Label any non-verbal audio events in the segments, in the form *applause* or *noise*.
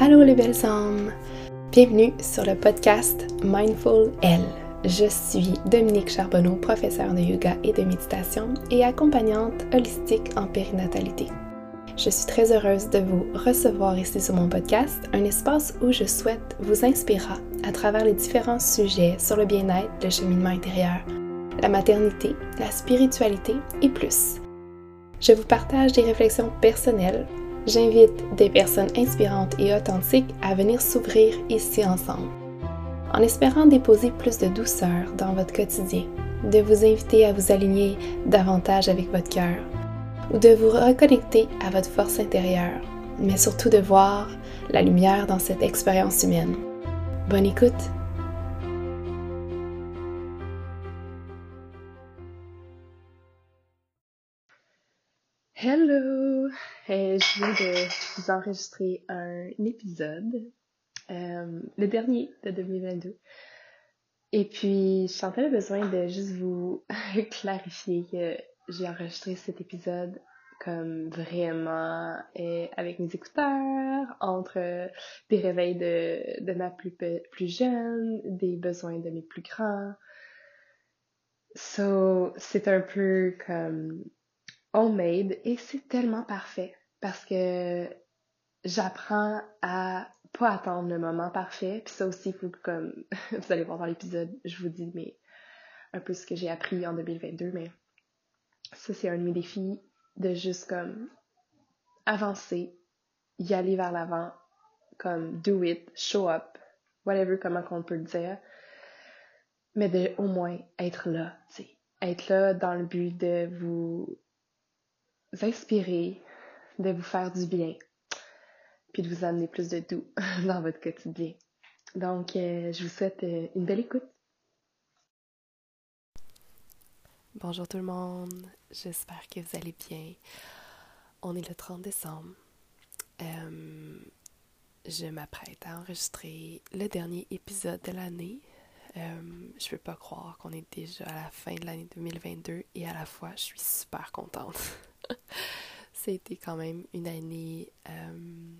Allô les belles âmes! Bienvenue sur le podcast Mindful Elle. Je suis Dominique Charbonneau, professeure de yoga et de méditation et accompagnante holistique en périnatalité. Je suis très heureuse de vous recevoir ici sur mon podcast, un espace où je souhaite vous inspirer à travers les différents sujets sur le bien-être, le cheminement intérieur, la maternité, la spiritualité et plus. Je vous partage des réflexions personnelles. J'invite des personnes inspirantes et authentiques à venir s'ouvrir ici ensemble, en espérant déposer plus de douceur dans votre quotidien, de vous inviter à vous aligner davantage avec votre cœur, ou de vous reconnecter à votre force intérieure, mais surtout de voir la lumière dans cette expérience humaine. Bonne écoute! Hello! Euh, je viens de vous enregistrer un épisode, euh, le dernier de 2022. Et puis, je sentais le besoin de juste vous *laughs* clarifier que j'ai enregistré cet épisode comme vraiment euh, avec mes écouteurs, entre des réveils de, de ma plus, plus jeune, des besoins de mes plus grands. So, c'est un peu comme homemade et c'est tellement parfait parce que j'apprends à pas attendre le moment parfait. Puis ça aussi, faut comme *laughs* vous allez voir dans l'épisode, je vous dis mais un peu ce que j'ai appris en 2022, mais ça c'est un de mes défis de juste comme avancer, y aller vers l'avant, comme do it, show up, whatever comment qu'on peut le dire, mais de au moins être là, tu sais, être là dans le but de vous inspirer, de vous faire du bien, puis de vous amener plus de doux *laughs* dans votre quotidien. Donc, euh, je vous souhaite euh, une belle écoute. Bonjour tout le monde, j'espère que vous allez bien. On est le 30 décembre. Euh, je m'apprête à enregistrer le dernier épisode de l'année. je peux pas croire qu'on est déjà à la fin de l'année 2022 et à la fois je suis super contente. *laughs* C'était quand même une année. Euh,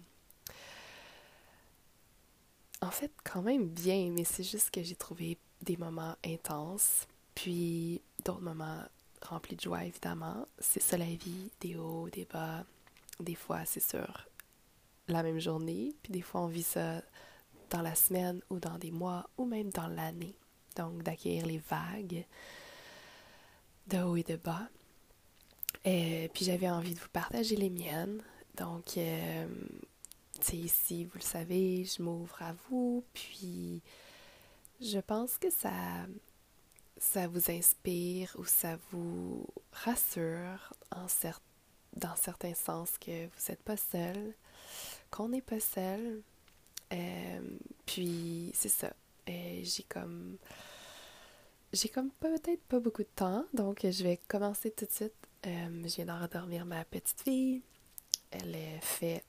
en fait, quand même bien, mais c'est juste que j'ai trouvé des moments intenses, puis d'autres moments remplis de joie, évidemment. C'est ça la vie, des hauts, des bas. Des fois, c'est sur la même journée, puis des fois, on vit ça dans la semaine ou dans des mois ou même dans l'année. Donc, d'accueillir les vagues de haut et de bas. Et euh, puis j'avais envie de vous partager les miennes. Donc, euh, sais, ici, vous le savez, je m'ouvre à vous. Puis, je pense que ça, ça vous inspire ou ça vous rassure en dans certains sens que vous n'êtes pas seul, qu'on n'est pas seul. Euh, puis, c'est ça. j'ai comme j'ai comme peut-être pas beaucoup de temps, donc je vais commencer tout de suite euh, je viens d'endormir ma petite fille. Elle fait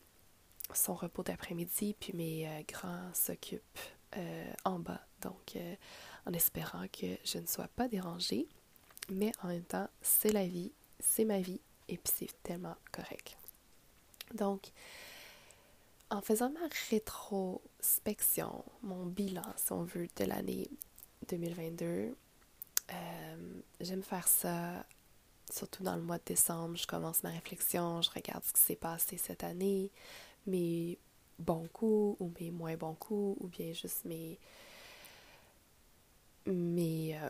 son repos d'après-midi, puis mes euh, grands s'occupent euh, en bas. Donc, en espérant que je ne sois pas dérangée. Mais en même temps, c'est la vie, c'est ma vie, et puis c'est tellement correct. Donc, en faisant ma rétrospection, mon bilan, si on veut, de l'année 2022, j'aime faire ça surtout dans le mois de décembre, je commence ma réflexion, je regarde ce qui s'est passé cette année, mes bons coups ou mes moins bons coups, ou bien juste mes. mes. Euh,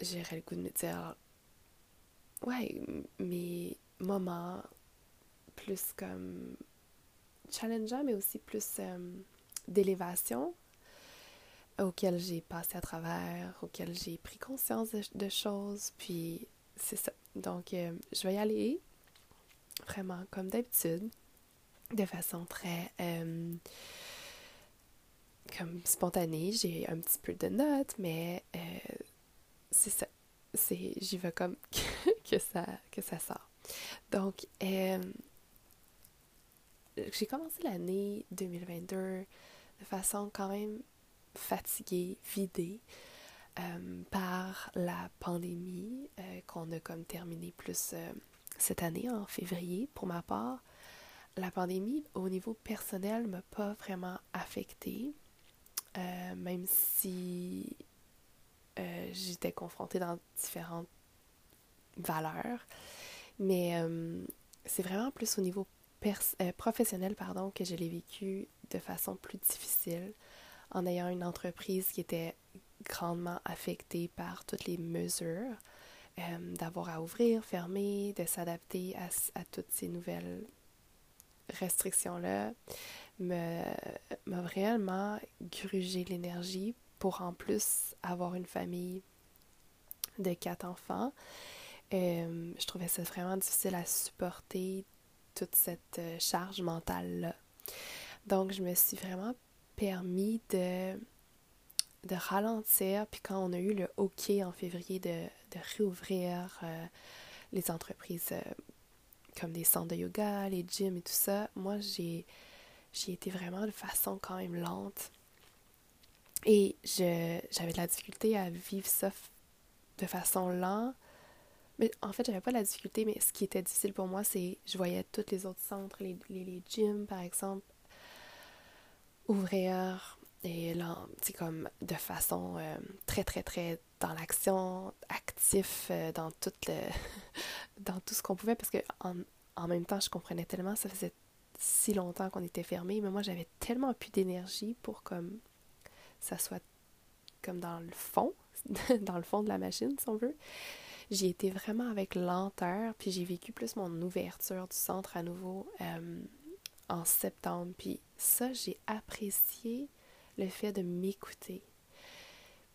le goût de me dire. Ouais, mes moments plus comme challengeants, mais aussi plus euh, d'élévation auxquels j'ai passé à travers, auxquels j'ai pris conscience de choses, puis c'est ça. Donc, euh, je vais y aller vraiment comme d'habitude, de façon très euh, comme spontanée. J'ai un petit peu de notes, mais euh, c'est ça. C'est, j'y vais comme *laughs* que ça, que ça sort. Donc, j'ai commencé l'année 2022 de façon quand même fatiguée, vidée. Euh, par la pandémie euh, qu'on a comme terminé plus euh, cette année en février pour ma part. la pandémie, au niveau personnel, m'a pas vraiment affectée, même si j'étais confrontée dans différentes valeurs. Mais c'est vraiment plus au niveau professionnel pardon, que je l'ai vécu de façon plus difficile en ayant une entreprise qui était grandement affectée par toutes les mesures, d'avoir à ouvrir, fermer, de s'adapter à, à toutes ces nouvelles restrictions-là m'a réellement grugé l'énergie pour en plus avoir une famille de quatre enfants. Euh, je trouvais ça vraiment difficile à supporter toute cette euh, charge mentale-là. Donc, je me suis vraiment permis de, de ralentir. Puis quand on a eu le OK en février de, de réouvrir euh, les entreprises comme des centres de yoga, les gyms et tout ça, moi, j'ai, été vraiment de façon quand même lente. Et j'avais de la difficulté à vivre ça de façon lente. Mais en fait, j'avais pas la difficulté, mais ce qui était difficile pour moi, c'est je voyais tous les autres centres, les, les, gyms, par exemple, ouvrir et là, c'est comme de façon euh, très, très, très dans l'action, actif euh, dans, tout *laughs* dans tout ce qu'on pouvait, parce que en, en, même temps, je comprenais tellement, ça faisait si longtemps qu'on était fermé, mais moi, j'avais tellement plus d'énergie pour comme ça soit comme dans le fond, *laughs* dans le fond de la machine, si on veut. J'ai été vraiment avec lenteur, puis j'ai vécu plus mon ouverture du centre à nouveau euh, en septembre. Puis ça, j'ai apprécié le fait de m'écouter.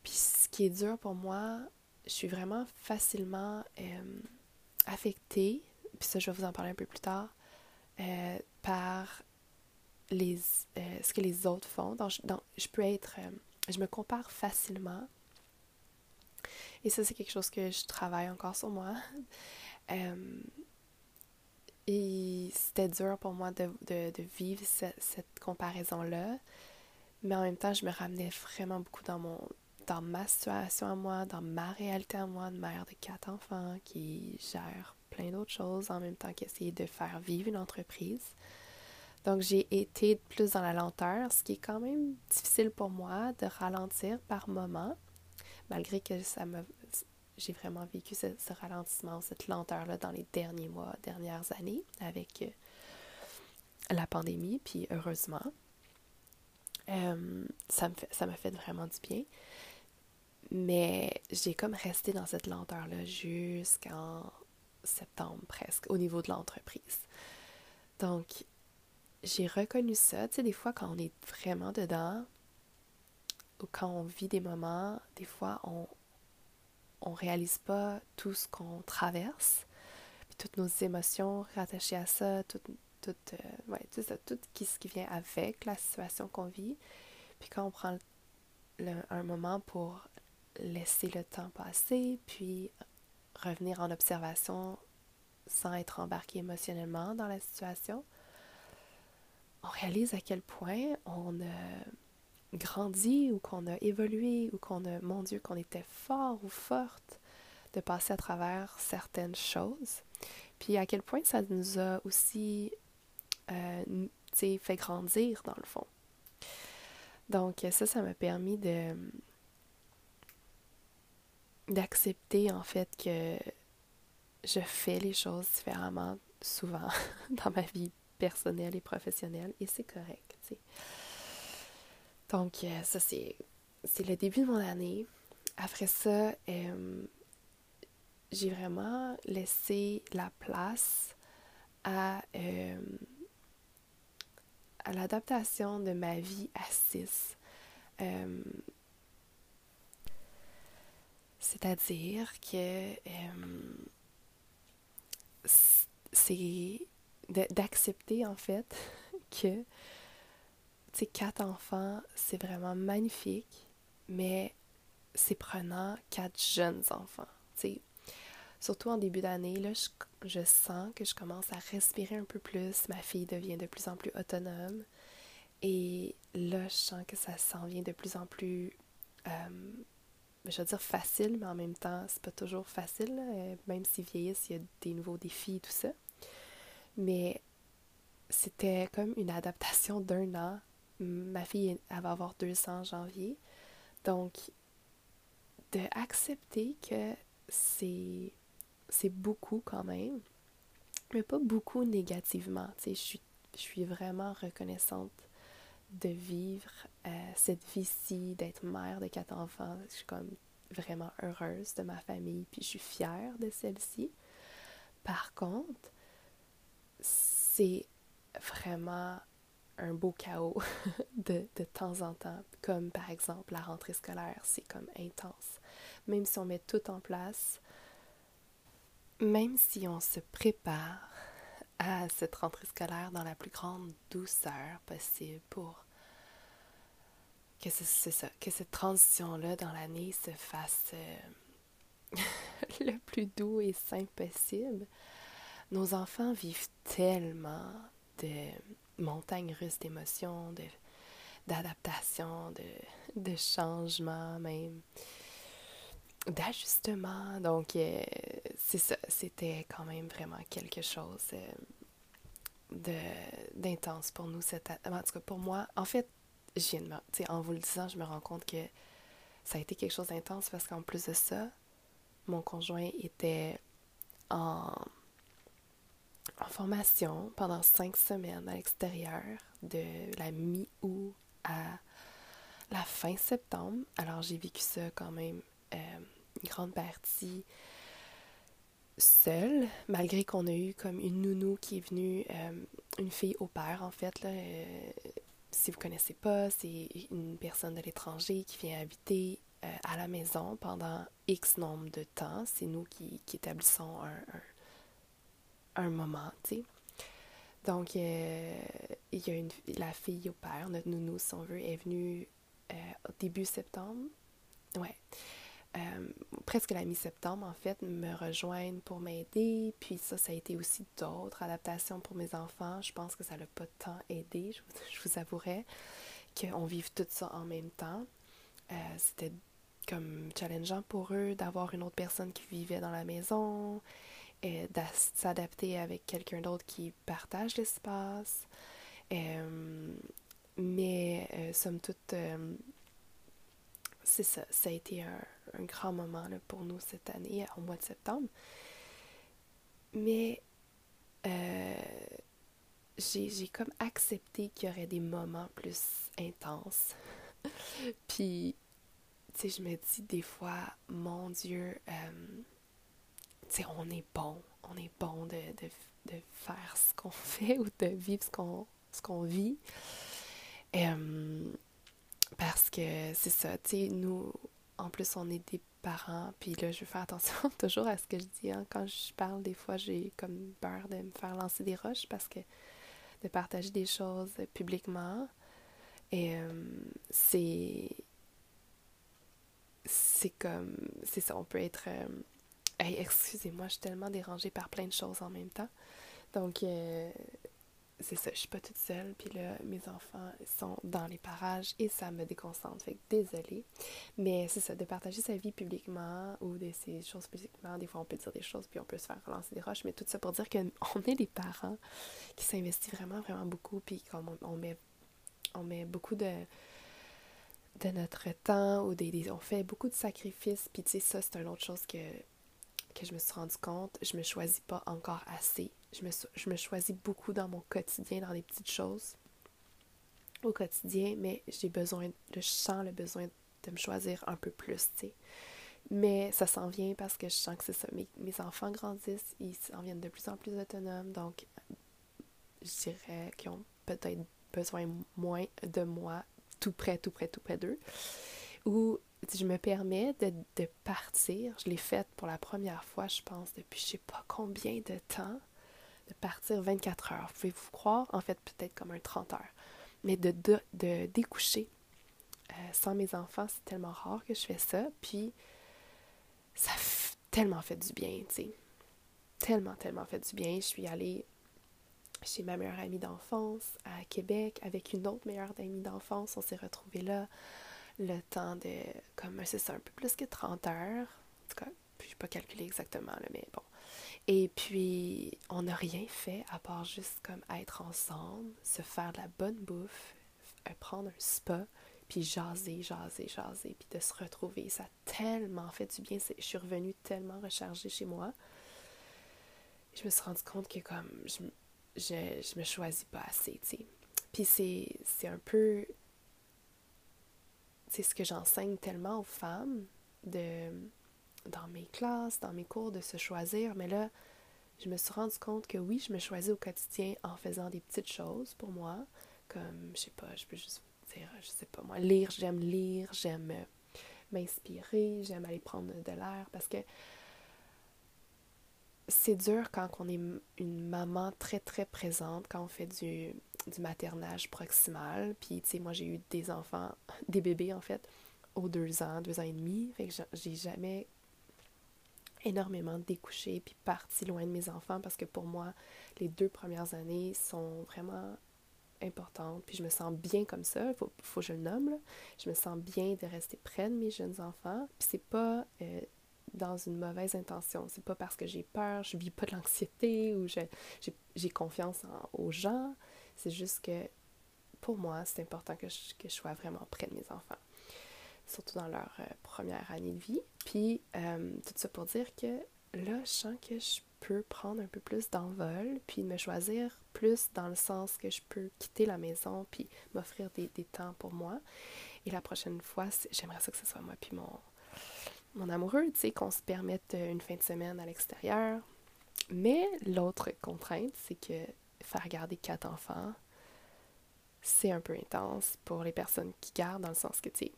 Puis ce qui est dur pour moi, je suis vraiment facilement euh, affectée, puis ça je vais vous en parler un peu plus tard, euh, par les, euh, ce que les autres font. Donc, je peux être, je me compare facilement. Et ça, c'est quelque chose que je travaille encore sur moi. *laughs* et c'était dur pour moi de, vivre cette comparaison-là. Mais en même temps, je me ramenais vraiment beaucoup dans mon dans ma situation à moi, dans ma réalité à moi, de mère de quatre enfants qui gère plein d'autres choses en même temps qu'essayer de faire vivre une entreprise. Donc j'ai été plus dans la lenteur, ce qui est quand même difficile pour moi de ralentir par moment, malgré que ça me j'ai vraiment vécu ce, ce ralentissement, cette lenteur-là dans les derniers mois, dernières années avec euh, la pandémie, puis heureusement. Euh, ça m'a fait, fait vraiment du bien. Mais j'ai comme resté dans cette lenteur-là jusqu'en septembre presque, au niveau de l'entreprise. Donc, j'ai reconnu ça. Tu sais, des fois, quand on est vraiment dedans, ou quand on vit des moments, des fois, on on réalise pas tout ce qu'on traverse, toutes nos émotions rattachées à ça, tout, tout, euh, ça, tout ce qui vient avec la situation qu'on vit. Puis quand on prend un moment pour laisser le temps passer, puis revenir en observation sans être embarqué émotionnellement dans la situation, on réalise à quel point on a grandi ou qu'on a évolué ou qu'on a, mon Dieu, qu'on était fort ou forte de passer à travers certaines choses. Puis à quel point ça nous a aussi euh, fait grandir dans le fond. Donc ça, ça m'a permis de d'accepter en fait que je fais les choses différemment souvent *laughs* dans ma vie personnelle et professionnelle et c'est correct. Donc euh, ça c'est c'est le début de mon année. Après ça, euh, j'ai vraiment laissé la place à euh, à l'adaptation de ma vie à 6. Euh, c'est-à-dire que euh, c'est d'accepter en fait *laughs* que ces quatre enfants, c'est vraiment magnifique, mais c'est prenant quatre jeunes enfants. Surtout en début d'année, là, je, sens que je commence à respirer un peu plus. Ma fille devient de plus en plus autonome. Et là, je sens que ça s'en vient de plus en plus, euh, je veux dire facile, mais en même temps, c'est pas toujours facile. Euh, même si vieillissent, il y a des nouveaux défis et tout ça. Mais c'était comme une adaptation d'un an. Ma fille, elle va avoir deux ans en janvier. Donc, de accepter que c'est, c'est beaucoup quand même, mais pas beaucoup négativement. Je suis, je suis vraiment reconnaissante de vivre euh, cette vie-ci, d'être mère de quatre enfants. Je suis comme vraiment heureuse de ma famille, puis je suis fière de celle-ci. Par contre, c'est vraiment un beau chaos *laughs* de, de temps en temps, comme par exemple la rentrée scolaire, c'est comme intense. Même si on met tout en place, même si on se prépare à cette rentrée scolaire dans la plus grande douceur possible pour que ça, que cette transition-là dans l'année se fasse euh, *laughs* le plus doux et simple possible. Nos enfants vivent tellement de montagnes russes d'émotions, de, d'adaptation, de, de changement même, d'ajustement. Donc, euh, c'est ça, c'était quand même vraiment quelque chose euh, d'intense pour nous. Cette, en tout cas, pour moi, en fait, je en vous le disant, je me rends compte que ça a été quelque chose d'intense parce qu'en plus de ça, mon conjoint était en, en formation pendant cinq semaines à l'extérieur de la mi-août à la fin septembre. Alors j'ai vécu ça quand même euh, grande partie seule, malgré qu'on a eu comme une nounou qui est venue, euh, une fille au père en fait, euh, si vous ne connaissez pas, c'est une personne de l'étranger qui vient habiter euh, à la maison pendant X nombre de temps. C'est nous qui, établissons un, moment, tu sais. Donc, il y a une, la fille au père, notre nounou, si on veut, est venue au début septembre. Ouais. Euh, presque la mi-septembre, en fait, me rejoindre pour m'aider. Puis ça, ça a été aussi d'autres adaptations pour mes enfants. Je pense que ça l'a pas tant aidé, je vous, avouerai, qu'on vive tout ça en même temps. Euh, c'était comme challengeant pour eux d'avoir une autre personne qui vivait dans la maison, et de s'adapter avec quelqu'un d'autre qui partage l'espace. Euh, mais, somme toute, c'est ça, ça a été un, grand moment pour nous cette année, au mois de septembre. Mais euh, j'ai comme accepté qu'il y aurait des moments plus intenses. *laughs* Puis, tu sais, je me dis des fois, mon Dieu, euh, tu sais, on est bon. On est bon de, de, faire ce qu'on *laughs* fait ou de vivre ce qu'on ce qu'on vit. Euh, parce que c'est ça, tu sais, nous, en plus, on est des parents, puis là, je faire attention *laughs* toujours à ce que je dis. Hein. Quand je parle, des fois, j'ai comme peur de me faire lancer des roches parce que de partager des choses publiquement, et c'est. C'est comme. C'est ça, on peut être. Euh, excusez-moi, je suis tellement dérangée par plein de choses en même temps. Donc, euh, c'est ça, je suis pas toute seule, puis là, mes enfants sont dans les parages et ça me déconcentre, fait que désolée. Mais c'est ça, de partager sa vie publiquement ou de ces choses publiquement, des fois on peut dire des choses puis on peut se faire relancer des roches, mais tout ça pour dire qu'on *laughs* est des parents qui s'investissent vraiment, vraiment beaucoup, puis qu'on on met, on met beaucoup de de notre temps ou des, on fait beaucoup de sacrifices puis tu sais ça c'est une autre chose que que je me suis rendu compte je me choisis pas encore assez je me, choisis beaucoup dans mon quotidien, dans les petites choses au quotidien, mais j'ai besoin, je sens le besoin de me choisir un peu plus, tu sais. Mais ça s'en vient parce que je sens que c'est ça. Mes, mes enfants grandissent, ils s'en viennent de plus en plus autonomes, donc je dirais qu'ils ont peut-être besoin moins de moi, tout près, tout près, tout près d'eux. Ou je me permets de, de partir, je l'ai fait pour la première fois, je pense, depuis je sais pas combien de temps de partir 24 heures. Pouvez-vous croire? En fait, peut-être comme un 30 heures. Mais de, de, découcher euh, sans mes enfants, c'est tellement rare que je fais ça. Puis, ça a tellement fait du bien, tu sais. Tellement, tellement fait du bien. Je suis allée chez ma meilleure amie d'enfance à Québec avec une autre meilleure amie d'enfance. On s'est retrouvés là le temps de, comme c'est ça, un peu plus que 30 heures. En tout cas, je n'ai pas calculé exactement, mais bon. Et puis, on n'a rien fait à part juste comme être ensemble, se faire de la bonne bouffe, prendre un spa, puis jaser, jaser, jaser, puis de se retrouver. Ça a tellement fait du bien. Je suis revenue tellement rechargée chez moi. Je me suis rendu compte que comme je, je, je me choisis pas assez, tu sais. Puis c'est un peu... C'est ce que j'enseigne tellement aux femmes de dans mes classes, dans mes cours, de se choisir. Mais là, je me suis rendu compte que oui, je me choisis au quotidien en faisant des petites choses pour moi, comme, je sais pas, je peux juste dire, je sais pas moi, lire, j'aime lire, j'aime m'inspirer, j'aime aller prendre de l'air parce que c'est dur quand on est une maman très très présente, quand on fait du, du maternage proximal. Puis, tu sais, moi j'ai eu des enfants, *laughs* des bébés en fait, aux deux ans, deux ans et demi. Fait que j'ai jamais énormément découché puis parti loin de mes enfants parce que pour moi, les deux premières années sont vraiment importante, puis je me sens bien comme ça, il faut, faut, que je le nomme, je me sens bien de rester près de mes jeunes enfants, puis c'est pas euh, dans une mauvaise intention, c'est pas parce que j'ai peur, je vis pas de l'anxiété ou j'ai confiance aux gens, c'est juste que pour moi, c'est important que je, que je, sois vraiment près de mes enfants, surtout dans leur euh, première année de vie. Puis, euh, tout ça pour dire que là, je sens que je peux prendre un peu plus d'envol, puis me choisir plus dans le sens que je peux quitter la maison, puis m'offrir des, temps pour moi. Et la prochaine fois, j'aimerais ça que ce soit moi puis mon, mon amoureux, tu sais, qu'on se permette une fin de semaine à l'extérieur. Mais l'autre contrainte, c'est que faire garder quatre enfants, c'est un peu intense pour les personnes qui gardent, dans le sens que, tu sais,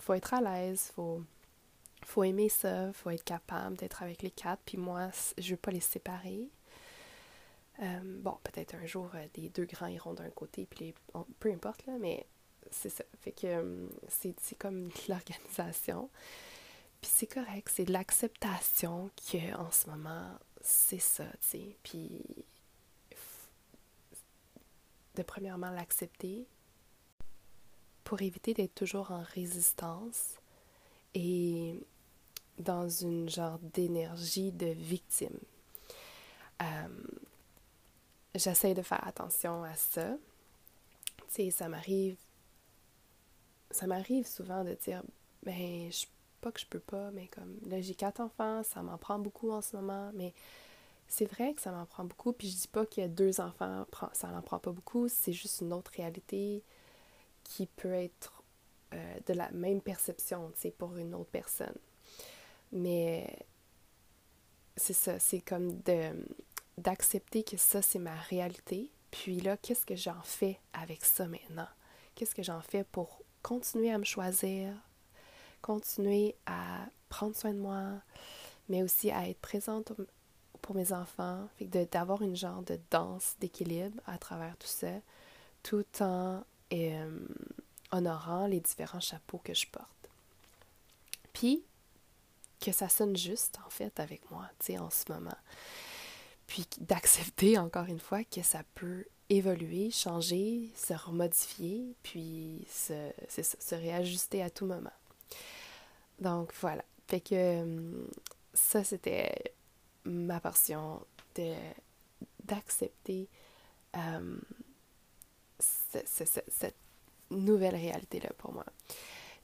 faut être à l'aise, faut faut aimer ça, faut être capable d'être avec les quatre. Puis moi, je veux pas les séparer. Euh, bon, peut-être un jour, euh, les deux grands iront d'un côté, puis les, peu importe, là, mais c'est ça. Fait que euh, c'est comme *laughs* l'organisation. Puis c'est correct, c'est de l'acceptation qu'en ce moment, c'est ça, tu sais. Puis de premièrement l'accepter pour éviter d'être toujours en résistance et dans une genre d'énergie de victime. Euh, J'essaie de faire attention à ça. Tu sais, ça m'arrive. Ça m'arrive souvent de dire, ben, je, pas que je peux pas, mais comme là, j'ai quatre enfants, ça m'en prend beaucoup en ce moment, mais c'est vrai que ça m'en prend beaucoup. Puis je dis pas qu'il y a deux enfants, ça n'en prend pas beaucoup, c'est juste une autre réalité qui peut être euh, de la même perception, tu sais, pour une autre personne. Mais c'est ça, c'est comme d'accepter que ça, c'est ma réalité. Puis là, qu'est-ce que j'en fais avec ça maintenant? Qu'est-ce que j'en fais pour continuer à me choisir, continuer à prendre soin de moi, mais aussi à être présente pour mes enfants, fait d'avoir une genre de danse d'équilibre à travers tout ça, tout en euh, honorant les différents chapeaux que je porte. Puis, que ça sonne juste, en fait, avec moi, tu sais, en ce moment. Puis d'accepter, encore une fois, que ça peut évoluer, changer, se remodifier, puis se, se réajuster à tout moment. Donc, voilà. Fait que euh, ça, c'était ma portion de d'accepter euh, cette nouvelle réalité-là pour moi.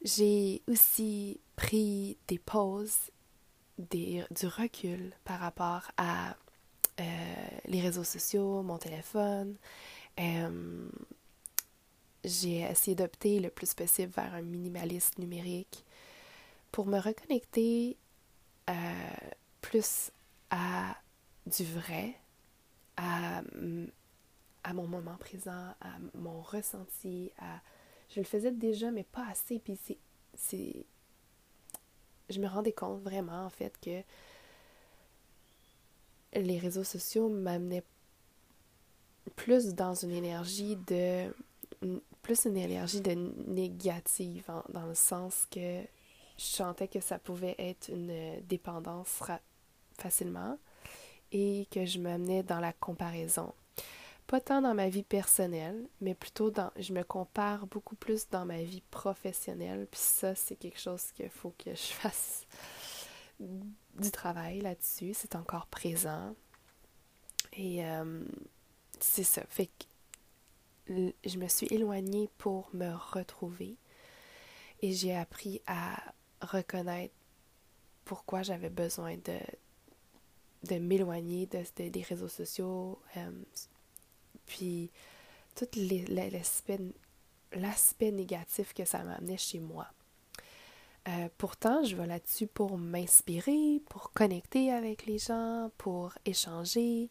J'ai aussi pris des pauses, des, du recul par rapport à euh, les réseaux sociaux, mon téléphone. Euh, j'ai essayé d'opter le plus possible vers un minimaliste numérique pour me reconnecter plus à du vrai, à, à mon moment présent, à mon ressenti, à je le faisais déjà, mais pas assez. Puis c'est. Je me rendais compte vraiment, en fait, que les réseaux sociaux m'amenaient plus dans une énergie de. plus une énergie de négative, dans le sens que je sentais que ça pouvait être une dépendance facilement et que je m'amenais dans la comparaison. Pas tant dans ma vie personnelle, mais plutôt dans. Je me compare beaucoup plus dans ma vie professionnelle. Puis ça, c'est quelque chose qu'il faut que je *laughs* fasse du travail là-dessus. C'est encore présent. Et euh, c'est ça. Fait que je me suis éloignée pour me retrouver. Et j'ai appris à reconnaître pourquoi j'avais besoin de, de m'éloigner de, des réseaux sociaux. Euh, puis tout l'aspect négatif que ça m'amenait chez moi. Euh, pourtant, je vais là-dessus pour m'inspirer, pour connecter avec les gens, pour échanger,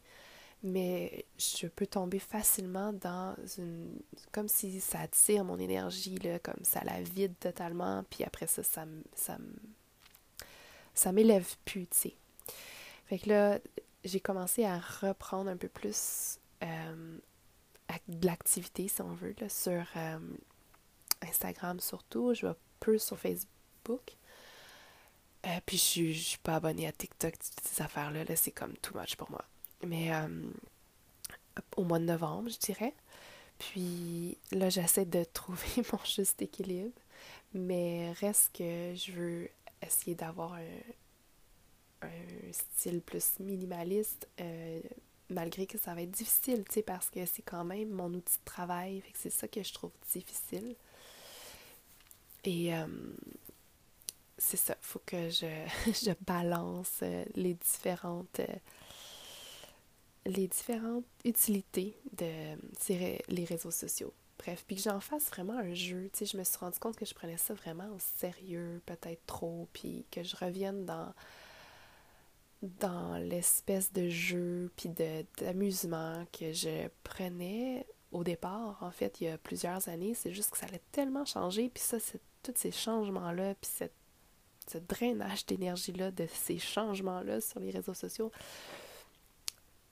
mais je peux tomber facilement dans une... comme si ça attire mon énergie, là, comme ça la vide totalement, puis après ça, ça, ça, m'élève plus, tu sais. Fait que là, j'ai commencé à reprendre un peu plus euh, de l'activité, si on veut, là, sur euh, Instagram surtout. Je vais peu sur Facebook. Euh, puis je suis, suis pas abonnée à TikTok, ces affaires-là. -là, c'est comme too much pour moi. Mais au mois de novembre, je dirais. Puis là, j'essaie de trouver *laughs* mon juste équilibre. Mais reste que je veux essayer d'avoir un, un style plus minimaliste, euh, malgré que ça va être difficile, tu sais, parce que c'est quand même mon outil de travail, fait que c'est ça que je trouve difficile. Et euh, c'est ça, faut que je, *laughs* je balance euh, les différentes les différentes utilités de les réseaux sociaux. Bref, puis que j'en fasse vraiment un jeu. Tu sais, je me suis rendu compte que je prenais ça vraiment au sérieux, peut-être trop, puis que je revienne dans dans l'espèce de jeu puis d'amusement que je prenais au départ, en fait, il y a plusieurs années. C'est juste que ça allait tellement changer. Puis ça, c'est tous ces changements-là, puis cette, ce drainage d'énergie-là, de ces changements-là sur les réseaux sociaux,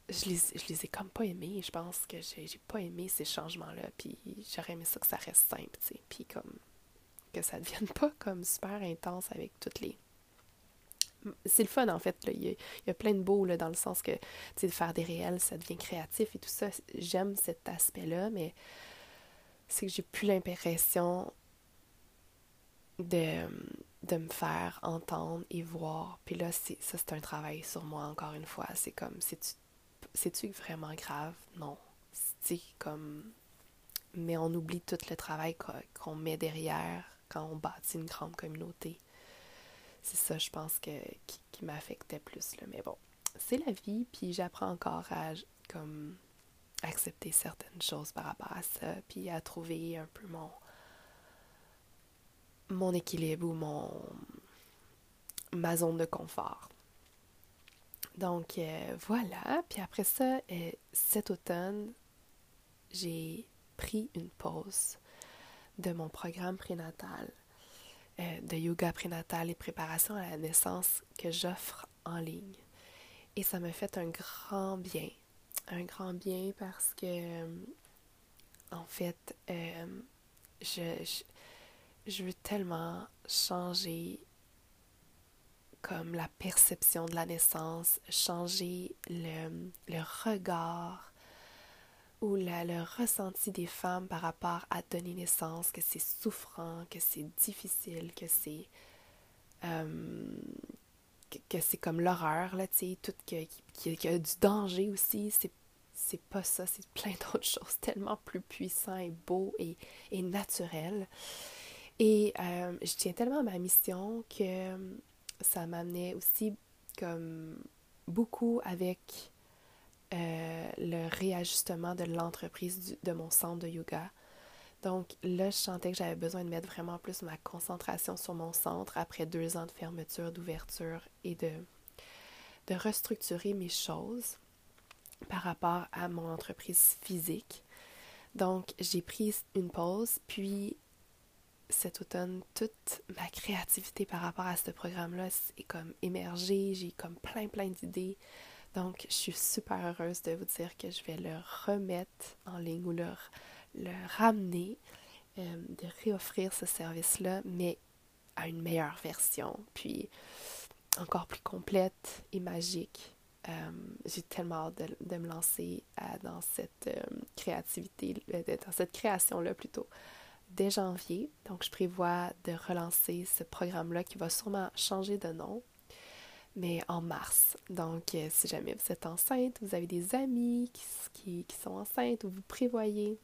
je les, je les ai comme pas aimés. Je pense que j'ai, j'ai pas aimé ces changements-là. Puis j'aurais aimé ça que ça reste simple, tu sais. Puis comme que ça devienne *laughs* pas comme super intense avec toutes les c'est le fun en fait. Il, y a, plein de beaux là, dans le sens que de faire des réels, ça devient créatif et tout ça. J'aime cet aspect-là, mais c'est que j'ai plus l'impression de, de me faire entendre et voir. Puis là, ça, c'est un travail sur moi, encore une fois. C'est comme, c'est-tu vraiment grave? Non. C'est comme. Mais on oublie tout le travail qu'on met derrière quand on bâtit une grande communauté c'est ça, je pense, que, qui, m'affectait plus. Mais bon, c'est la vie, puis j'apprends encore à accepter certaines choses par rapport à ça, puis à trouver un peu mon équilibre ou mon ma zone de confort. Donc euh, voilà, puis après ça, euh, cet automne, j'ai pris une pause de mon programme prénatal de yoga prénatal et préparation à la naissance que j'offre en ligne. Et ça me fait un grand bien. Un grand bien parce que, euh, en fait, euh, je, je, veux tellement changer comme la perception de la naissance, changer le regard ou le ressenti des femmes par rapport à donner naissance, que c'est souffrant, que c'est difficile, que c'est euh, que, c'est comme l'horreur, là, tu sais, tout qu'il y, a du danger aussi, c'est c'est pas ça, c'est *laughs* plein d'autres choses tellement plus puissants et beaux et, et naturels. Et euh, je tiens tellement à ma mission que ça m'amenait aussi comme beaucoup avec euh, le réajustement de l'entreprise de mon centre de yoga. Donc là, je sentais que j'avais besoin de mettre vraiment plus ma concentration sur mon centre après deux ans de fermeture, d'ouverture et de, de restructurer mes choses par rapport à mon entreprise physique. Donc j'ai pris une pause, puis cet automne, toute ma créativité par rapport à ce programme-là est comme émergée. J'ai comme plein, plein d'idées. Donc, je suis super heureuse de vous dire que je vais le remettre en ligne ou le, ramener, euh, de réoffrir ce service-là, mais à une meilleure version, puis encore plus complète et magique. Euh, j'ai tellement hâte de, me lancer dans cette euh, créativité, dans cette création-là plutôt, dès janvier. Donc, je prévois de relancer ce programme-là qui va sûrement changer de nom, mais en mars. Donc, euh, si jamais vous êtes enceinte, vous avez des amis qui, qui, sont enceintes ou vous prévoyez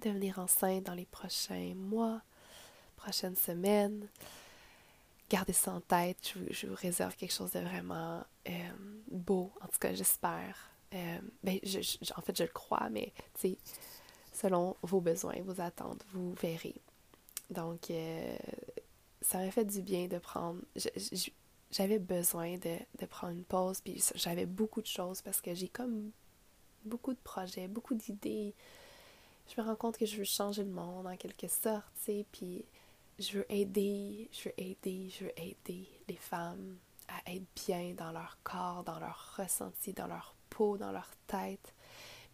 devenir enceinte dans les prochains mois, prochaines semaines, gardez ça en tête. Je, vous réserve quelque chose de vraiment euh, beau. En tout cas, j'espère. Euh, ben, en fait, je le crois, mais selon vos besoins, vos attentes, vous verrez. Donc, ça m'a fait du bien de prendre. J'avais besoin de, de, prendre une pause, puis j'avais beaucoup de choses parce que j'ai comme beaucoup de projets, beaucoup d'idées. Je me rends compte que je veux changer le monde en quelque sorte, tu sais, puis je veux aider, je veux aider, je veux aider les femmes à être bien dans leur corps, dans leur ressenti, dans leur peau, dans leur tête,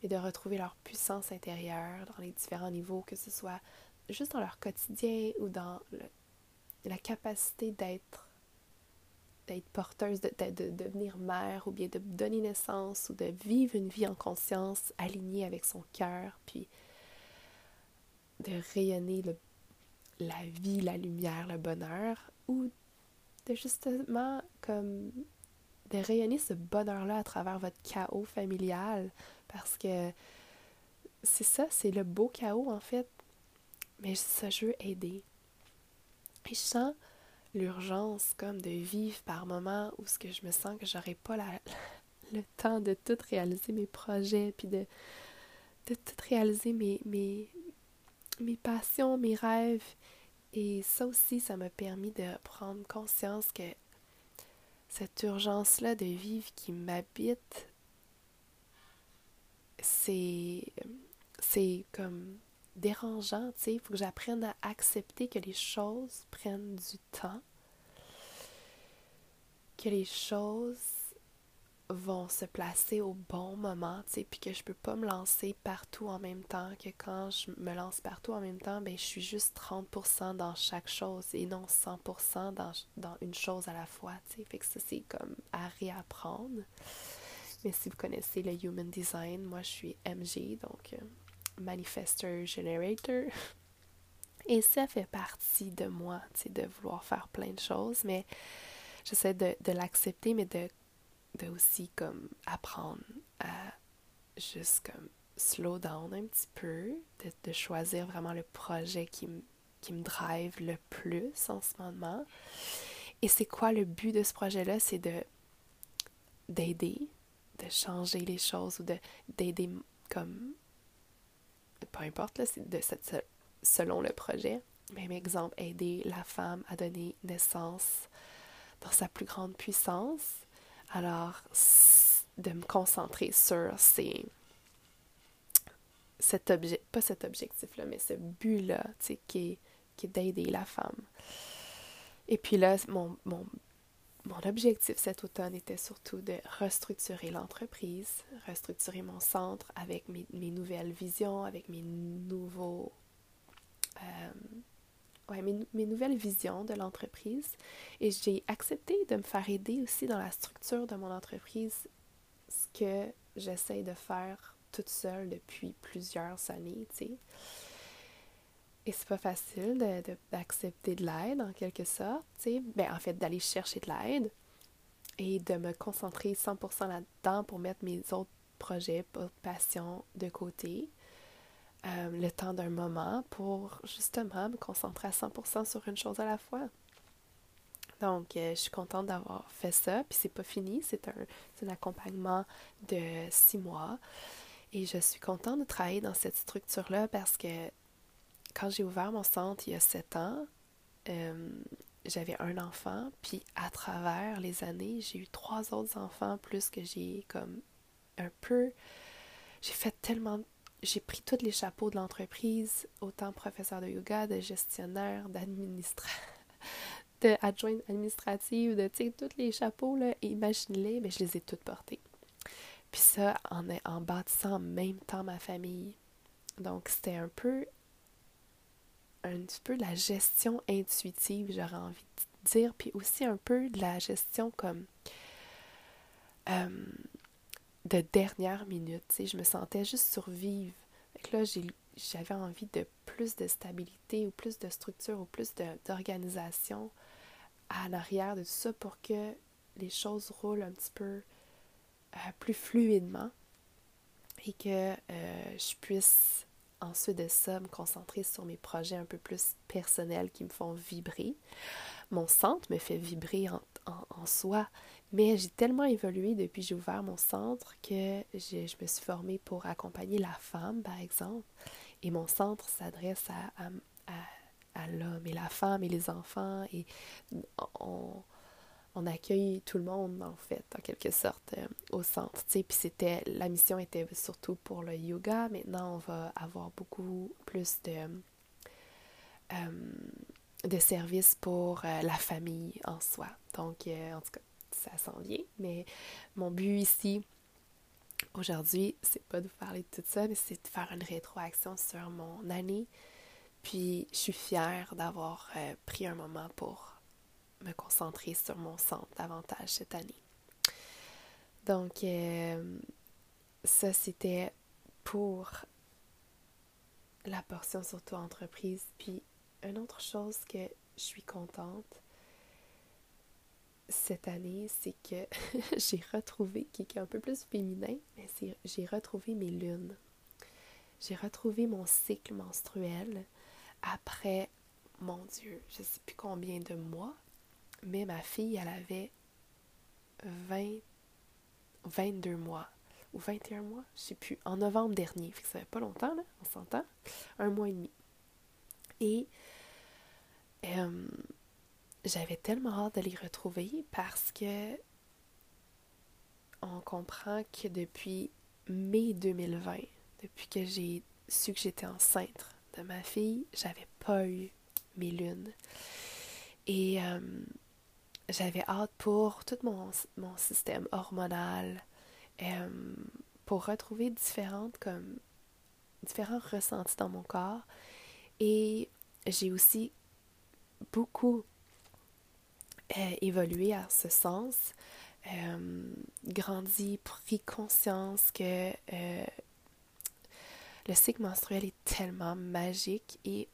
et de retrouver leur puissance intérieure dans les différents niveaux, que ce soit juste dans leur quotidien ou dans la capacité d'être d'être porteuse, de, de, devenir mère ou bien de donner naissance ou de vivre une vie en conscience alignée avec son cœur, puis de rayonner le la vie, la lumière, le bonheur, ou de justement comme de rayonner ce bonheur-là à travers votre chaos familial, parce que c'est ça, c'est le beau chaos en fait. Mais ça, je veux aider. Et je sens l'urgence comme de vivre par moments où ce que je me sens que j'aurais pas *laughs* le temps de tout réaliser mes projets, puis de, de tout réaliser mes, mes, mes passions, mes rêves. Et ça aussi, ça m'a permis de prendre conscience que cette urgence-là de vivre qui m'habite, c'est, c'est comme dérangeant, tu sais. Il faut que j'apprenne à accepter que les choses prennent du temps, que les choses vont se placer au bon moment, tu sais, puis que je peux pas me lancer partout en même temps, que quand je me lance partout en même temps, ben je suis juste 30% dans chaque chose et non 100% dans, dans une chose à la fois, tu sais, fait que ça c'est comme à réapprendre. Mais si vous connaissez le Human Design, moi je suis MG, donc euh, Manifester Generator. Et ça fait partie de moi, tu sais, de vouloir faire plein de choses, mais j'essaie de, de l'accepter, mais de de aussi comme apprendre à juste comme slow down un petit peu, de, choisir vraiment le projet qui, qui me drive le plus en ce moment. Et c'est quoi le but de ce projet-là? C'est de d'aider, de changer les choses ou de d'aider comme peu importe là, c'est de selon le projet. Même exemple, aider la femme à donner naissance dans sa plus grande puissance alors, de me concentrer sur ces, cet objet, pas cet objectif-là, mais ce but-là, qui est, qui est d'aider la femme. Et puis là, mon, mon, mon objectif cet automne était surtout de restructurer l'entreprise, restructurer mon centre avec mes, mes nouvelles visions, avec mes nouveaux euh, ouais, mes, nouvelles visions de l'entreprise et j'ai accepté de me faire aider aussi dans la structure de mon entreprise, ce que j'essaie de faire toute seule depuis plusieurs années, tu sais. Et c'est pas facile d'accepter de, de l'aide en quelque sorte, tu sais. Ben, en fait, d'aller chercher de l'aide et de me concentrer 100% là-dedans pour mettre mes autres projets, passions de côté euh, le temps d'un moment pour justement me concentrer à 100% sur une chose à la fois. Donc, euh, je suis contente d'avoir fait ça. Puis, c'est pas fini. C'est un, un, accompagnement de six mois. Et je suis contente de travailler dans cette structure-là parce que quand j'ai ouvert mon centre il y a sept ans, euh, j'avais un enfant. Puis, à travers les années, j'ai eu trois autres enfants, plus que j'ai comme un peu. J'ai fait tellement de j'ai pris tous les chapeaux de l'entreprise, autant professeur de yoga, de gestionnaire, d'administrateur, *laughs* de adjointe administrative, de tous les chapeaux, là, imaginez-les, mais je les ai toutes portés. Puis ça, en, en bâtissant en même temps ma famille. Donc, c'était un peu un petit peu de la gestion intuitive, j'aurais envie de dire, puis aussi un peu de la gestion comme euh, de dernière minute. Je me sentais juste survivre. Là, j'avais envie de plus de stabilité ou plus de structure ou plus d'organisation à l'arrière de tout ça pour que les choses roulent un petit peu euh, plus fluidement et que euh, je puisse ensuite de ça me concentrer sur mes projets un peu plus personnels qui me font vibrer. Mon centre me fait vibrer en, soi, mais j'ai tellement évolué depuis que j'ai ouvert mon centre que je, me suis formée pour accompagner la femme, par exemple. Et mon centre s'adresse à, à, l'homme et la femme et les enfants. Et on, on accueille tout le monde, en fait, en quelque sorte, euh, au centre. Puis c'était, la mission était surtout pour le yoga. Maintenant, on va avoir beaucoup plus de, euh, de services pour euh, la famille en soi. Donc, en tout cas, ça s'en vient. Mais mon but ici, aujourd'hui, c'est pas de vous parler de tout ça, mais c'est de faire une rétroaction sur mon année. Puis, je suis fière d'avoir pris un moment pour me concentrer sur mon centre davantage cette année. Donc, euh, ça, c'était pour la portion surtout entreprise. Puis, une autre chose que je suis contente cette année, c'est que *laughs* j'ai retrouvé, qui est un peu plus féminin, mais c'est j'ai retrouvé mes lunes. J'ai retrouvé mon cycle menstruel après, mon Dieu, je ne sais plus combien de mois, mais ma fille, elle avait 20, 22 mois ou 21 mois, je sais plus, en novembre dernier. Fait que ça fait pas longtemps, là, on s'entend. Un mois et demi. Et euh, j'avais tellement hâte de les retrouver parce que on comprend que depuis mai 2020, depuis que j'ai su que j'étais enceinte de ma fille, j'avais pas eu mes lunes. Et euh, j'avais hâte pour tout mon, mon système hormonal, euh, pour retrouver différentes comme différents ressentis dans mon corps. Et j'ai aussi beaucoup euh, évolué à ce sens, euh, grandi, pris conscience que le cycle menstruel est tellement magique et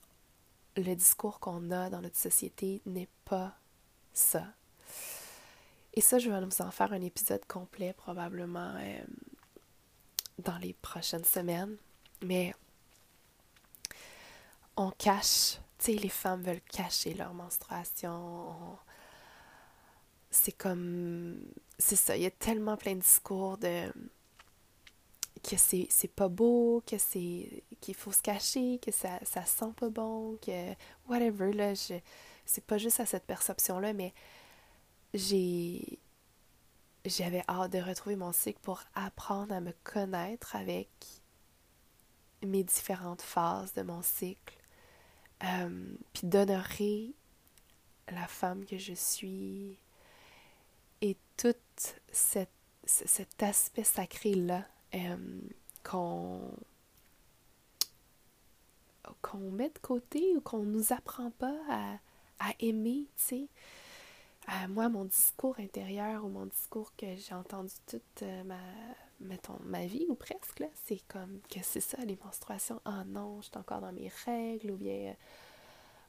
le discours qu'on a dans notre société n'est pas ça. Et ça, je vais nous en faire un épisode complet probablement euh, dans les prochaines semaines. Mais on cache, tu sais, les femmes veulent cacher leur menstruation. C'est comme. C'est ça, il y a tellement plein de discours de que c'est, pas beau, que c'est qu'il faut se cacher, que ça, ça sent pas bon, que whatever, là, je, c'est pas juste à cette perception-là, mais j'ai j'avais hâte de retrouver mon cycle pour apprendre à me connaître avec mes différentes phases de mon cycle, euh, puis d'honorer la femme que je suis et tout cet, cet aspect sacré-là euh, qu'on met de côté ou qu'on nous apprend pas à, à aimer, tu sais moi, mon discours intérieur ou mon discours que j'ai entendu toute euh, ma, mettons, ma vie ou presque, c'est comme que c'est ça, les menstruations. Ah oh non, je suis encore dans mes règles ou bien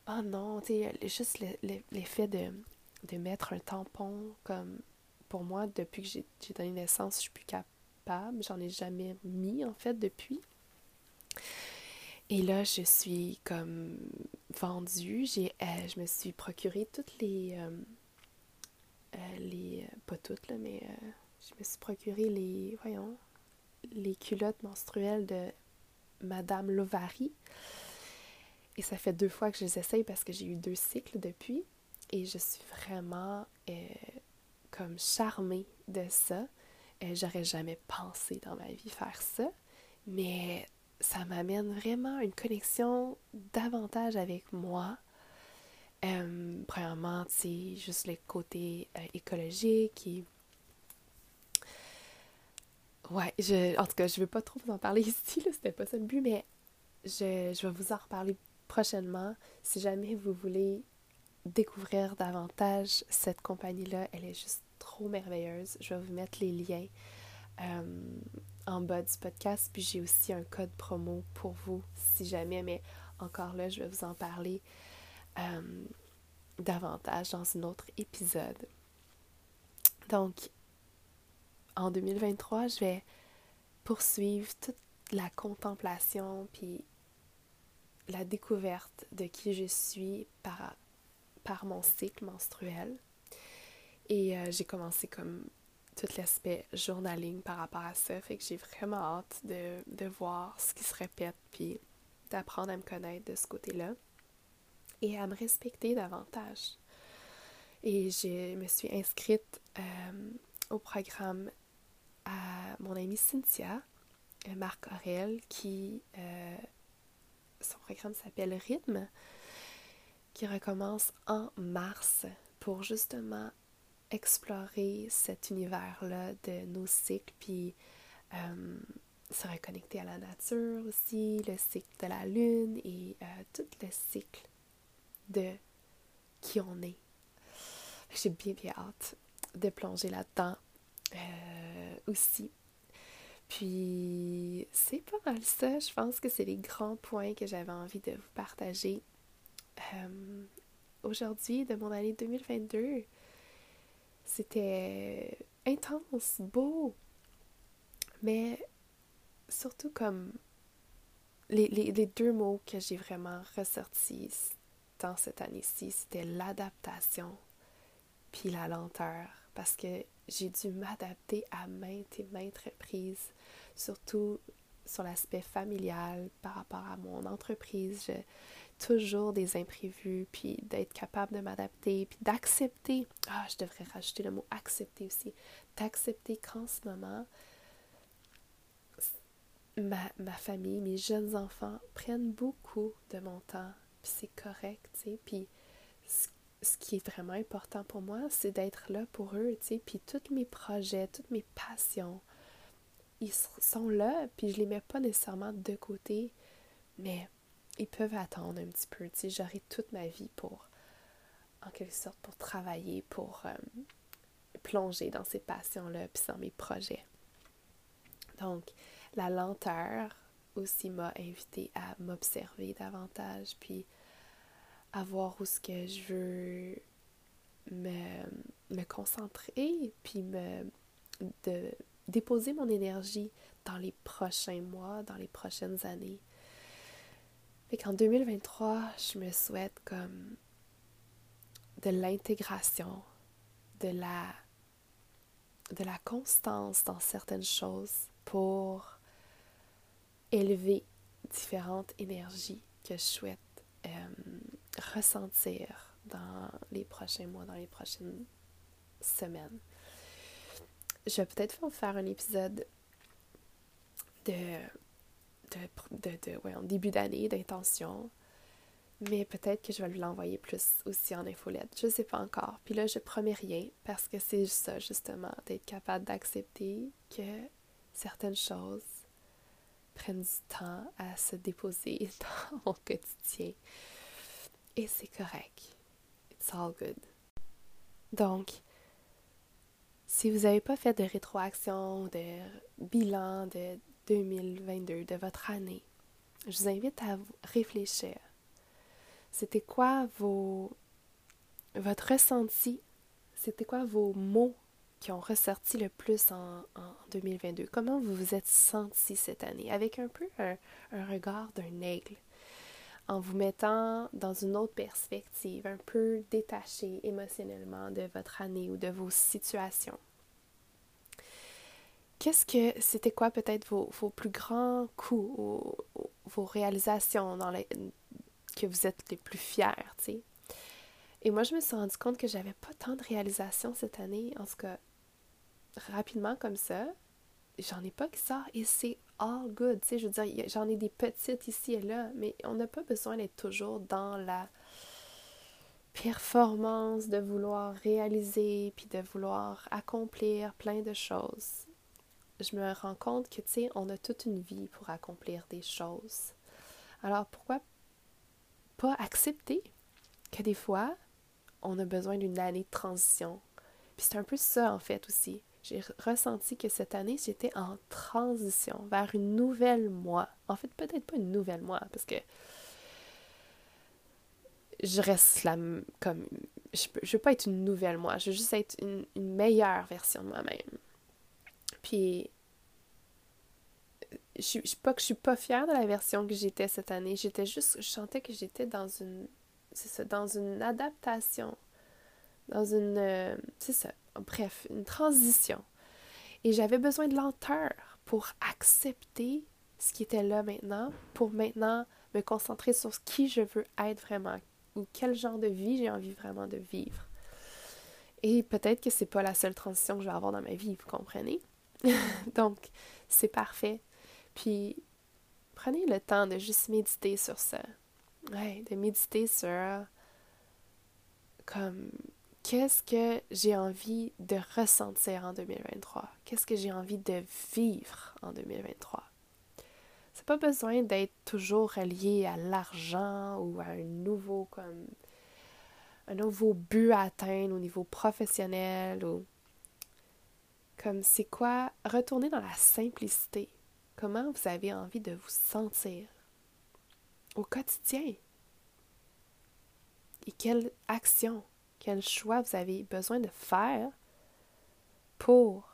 ah oh non, tu sais, juste l'effet de, de mettre un tampon comme pour moi, depuis que j'ai donné naissance, je suis plus capable. J'en ai jamais mis en fait depuis. Et là, je suis comme vendue. J'ai, euh, je me suis procuré toutes les, euh, euh, les. Pas toutes, là, mais je me suis procuré les. Voyons. Les culottes menstruelles de Madame Lovary. Et ça fait deux fois que je les essaye parce que j'ai eu deux cycles depuis. Et je suis vraiment comme charmée de ça. J'aurais jamais pensé dans ma vie faire ça. Mais ça m'amène vraiment une connexion davantage avec moi euh, premièrement, c'est juste le côté euh, écologique et. Ouais, je, en tout cas, je veux pas trop vous en parler *laughs* ici, là, c'était pas ça le but, mais je, je vais vous en reparler prochainement. Si jamais vous voulez découvrir davantage cette compagnie-là, elle est juste trop merveilleuse. Je vais vous mettre les liens euh, en bas du podcast, puis j'ai aussi un code promo pour vous si jamais, mais encore là, je vais vous en parler euh, davantage dans un autre épisode. Donc, en 2023, je vais poursuivre toute la contemplation puis la découverte de qui je suis par, par mon cycle menstruel. Et euh, j'ai commencé comme tout l'aspect journaling par rapport à ça. Fait que j'ai vraiment hâte de, voir ce qui se répète, puis d'apprendre à me connaître de ce côté-là et à me respecter davantage. Et je me suis inscrite euh, au programme à mon amie Cynthia, euh, Marc Aurel, qui son programme s'appelle Rythme, qui recommence en mars pour justement explorer cet univers-là de nos cycles, puis euh, se reconnecter à la nature aussi, le cycle de la lune et euh, tout le cycle de qui on est. J'ai bien bien hâte de plonger là-dedans euh, aussi. Puis c'est pas mal ça, je pense que c'est les grands points que j'avais envie de vous partager aujourd'hui de mon année 2022. C'était intense, beau, mais surtout comme les, les deux mots que j'ai vraiment ressortis dans cette année-ci, c'était l'adaptation puis la lenteur, parce que j'ai dû m'adapter à maintes et maintes reprises, surtout sur l'aspect familial par rapport à mon entreprise. Toujours des imprévus, puis d'être capable de m'adapter, puis d'accepter. Ah, je devrais rajouter le mot accepter aussi. D'accepter qu'en ce moment, ma, ma, famille, mes jeunes enfants prennent beaucoup de mon temps, puis c'est correct, tu sais. Puis ce, ce, qui est vraiment important pour moi, c'est d'être là pour eux, tu sais. Puis tous mes projets, toutes mes passions, ils sont là, puis je les mets pas nécessairement de côté, mais ils peuvent attendre un petit peu. Tu sais, j'aurai toute ma vie pour, en quelque sorte, pour travailler, pour euh, plonger dans ces passions-là, puis dans mes projets. Donc, la lenteur aussi m'a invité à m'observer davantage, puis à voir où ce que je veux me, me concentrer, puis me de déposer mon énergie dans les prochains mois, dans les prochaines années. Fait qu'en 2023, je me souhaite comme de l'intégration, de la, de la constance dans certaines choses pour élever différentes énergies que je souhaite euh, ressentir dans les prochains mois, dans les prochaines semaines. Je vais peut-être faire un épisode de, de, de, ouais, en début d'année, d'intention. Mais peut-être que je vais lui l'envoyer plus aussi en infolette. Je ne sais pas encore. Puis là, je promets rien parce que c'est ça, justement, d'être capable d'accepter que certaines choses prennent du temps à se déposer *laughs* dans mon quotidien. Et c'est correct. It's all good. Donc, si vous n'avez pas fait de rétroaction, de bilan de 2022, de votre année, je vous invite à réfléchir. C'était quoi vos votre ressenti? C'était quoi vos mots qui ont ressorti le plus en, 2022? Comment vous vous êtes senti cette année? Avec un peu un, un regard d'un aigle, en vous mettant dans une autre perspective, un peu détaché émotionnellement de votre année ou de vos situations. Qu'est-ce que c'était quoi peut-être vos, vos, plus grands coups ou, vos réalisations dans les, que vous êtes les plus fiers, tu sais? Et moi, je me suis rendu compte que j'avais pas tant de réalisations cette année. En tout cas, rapidement comme ça, j'en ai pas qui ça et c'est all good. Tu sais, je veux dire, j'en ai des petites ici et là, mais on n'a pas besoin d'être toujours dans la performance, de vouloir réaliser, puis de vouloir accomplir plein de choses. Je me rends compte que, tu sais, on a toute une vie pour accomplir des choses. Alors, pourquoi pas accepter que des fois, on a besoin d'une année de transition? Puis c'est un peu ça, en fait, aussi. J'ai ressenti que cette année, j'étais en transition vers une nouvelle moi. En fait, peut-être pas une nouvelle moi, parce que je reste la comme je, ne veux pas être une nouvelle moi, je veux juste être une, meilleure version de moi-même. Puis je, suis pas que je suis pas fière de la version que j'étais cette année, j'étais juste je sentais que j'étais dans une c'est ça dans une adaptation dans une euh, c'est ça bref, une transition. Et j'avais besoin de lenteur pour accepter ce qui était là maintenant, pour maintenant me concentrer sur qui je veux être vraiment, ou quel genre de vie j'ai envie vraiment de vivre. Et peut-être que c'est pas la seule transition que je vais avoir dans ma vie, vous comprenez? *laughs* Donc, c'est parfait. Puis, prenez le temps de juste méditer sur ça. Ouais, de méditer sur comme qu'est-ce que j'ai envie de ressentir en 2023? Qu'est-ce que j'ai envie de vivre en 2023? C'est pas besoin d'être toujours relié à l'argent ou à un nouveau comme un nouveau but à atteindre au niveau professionnel ou comme c'est quoi retourner dans la simplicité? Comment vous avez envie de vous sentir? Au quotidien? Et quelle action, quel choix vous avez besoin de faire pour,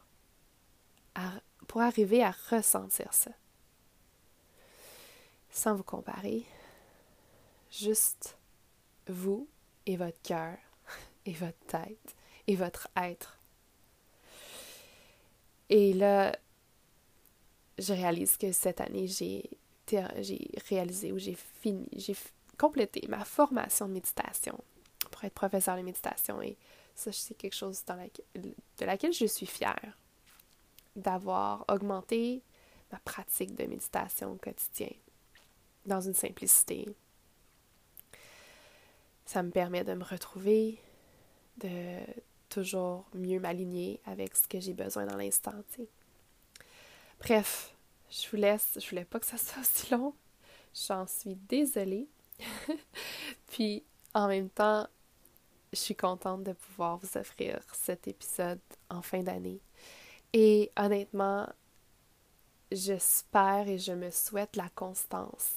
pour arriver à ressentir ça? Sans vous comparer, juste vous et votre cœur *laughs* et votre tête et votre être. Et là, je réalise que cette année, j'ai réalisé ou j'ai fini, j'ai complété ma formation de méditation pour être professeur de méditation. Et ça, c'est quelque chose de laquelle je suis fière d'avoir augmenté ma pratique de méditation au quotidien dans une simplicité. Ça me permet de me retrouver, de toujours mieux m'aligner avec ce que j'ai besoin dans l'instant. Bref, je vous laisse. Je voulais pas que ça *laughs* soit aussi long. J'en suis désolée. *laughs* Puis en même temps, je suis contente de pouvoir vous offrir cet épisode en fin d'année. Et honnêtement, j'espère et je me souhaite la constance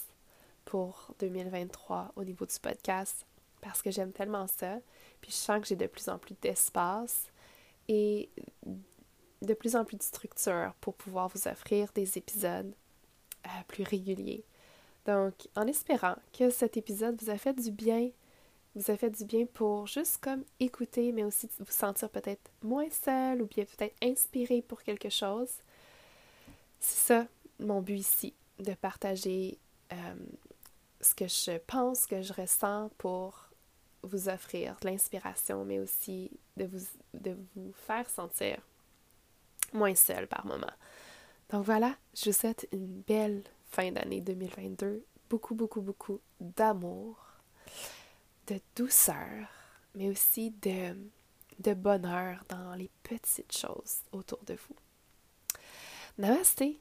pour 2023 au niveau du podcast parce que j'aime tellement ça. Puis je sens que j'ai de plus en plus d'espace et de plus en plus de structure pour pouvoir vous offrir des épisodes euh, plus réguliers. Donc, en espérant que cet épisode vous a fait du bien, vous a fait du bien pour juste comme écouter, mais aussi vous sentir peut-être moins seul ou bien peut-être inspiré pour quelque chose. C'est ça mon but ici, de partager euh, ce que je pense, que je ressens pour vous offrir de l'inspiration, mais aussi de vous, de vous faire sentir moins seul par moment. Donc voilà, je vous souhaite une belle fin d'année 2022. Beaucoup, beaucoup, beaucoup d'amour, de douceur, mais aussi de, de bonheur dans les petites choses autour de vous. Namasté